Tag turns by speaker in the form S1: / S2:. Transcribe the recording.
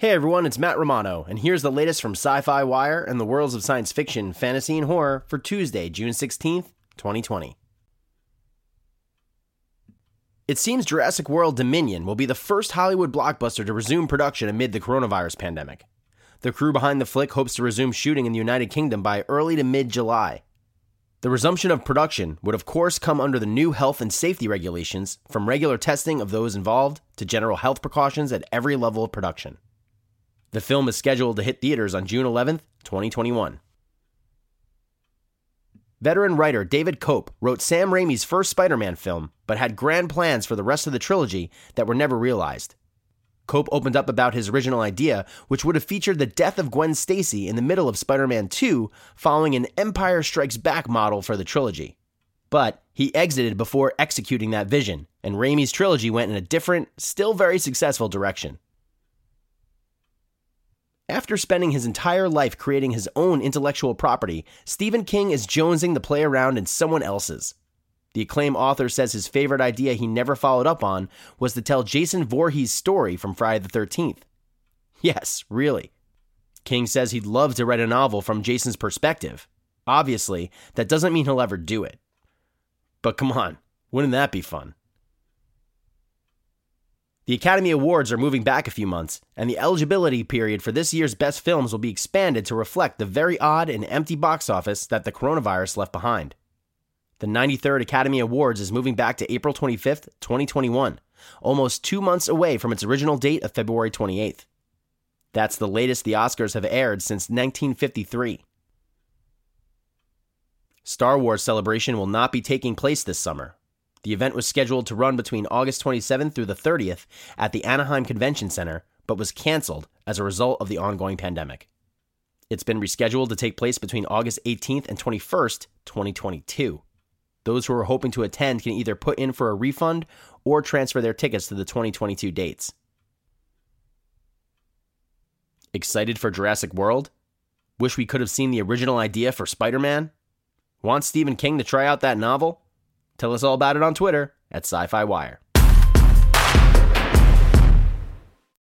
S1: Hey everyone, it's Matt Romano, and here's the latest from SYFY WIRE and the worlds of science fiction, fantasy, and horror for Tuesday, June 16th, 2020. It seems Jurassic World Dominion will be the first Hollywood blockbuster to resume production amid the coronavirus pandemic. The crew behind the flick hopes to resume shooting in the United Kingdom by early to mid July. The resumption of production would, of course, come under the new health and safety regulations, from regular testing of those involved to general health precautions at every level of production. The film is scheduled to hit theaters on June 11th, 2021. Veteran writer David Koepp wrote Sam Raimi's first Spider Man film, but had grand plans for the rest of the trilogy that were never realized. Cope opened up about his original idea, which would have featured the death of Gwen Stacy in the middle of Spider Man 2, following an Empire Strikes Back model for the trilogy. But he exited before executing that vision, and Raimi's trilogy went in a different, still very successful direction. After spending his entire life creating his own intellectual property, Stephen King is jonesing to play around in someone else's. The acclaimed author says his favorite idea he never followed up on was to tell Jason Voorhees' story from Friday the 13th. Yes, really. King says he'd love to write a novel from Jason's perspective. Obviously, that doesn't mean he'll ever do it. But come on, wouldn't that be fun? The Academy Awards are moving back a few months, and the eligibility period for this year's best films will be expanded to reflect the very odd and empty box office that the coronavirus left behind. The 93rd Academy Awards is moving back to April 25th, 2021, almost two months away from its original date of February 28th. That's the latest the Oscars have aired since 1953. Star Wars Celebration will not be taking place this summer, the event was scheduled to run between August 27th through the 30th at the Anaheim Convention Center, but was canceled as a result of the ongoing pandemic. It's been rescheduled to take place between August 18th and 21st, 2022. Those who are hoping to attend can either put in for a refund or transfer their tickets to the 2022 dates. Excited for Jurassic World? Wish we could have seen the original idea for Spider Man? Want Stephen King to try out that novel? Tell us all about it on Twitter at SYFY WIRE.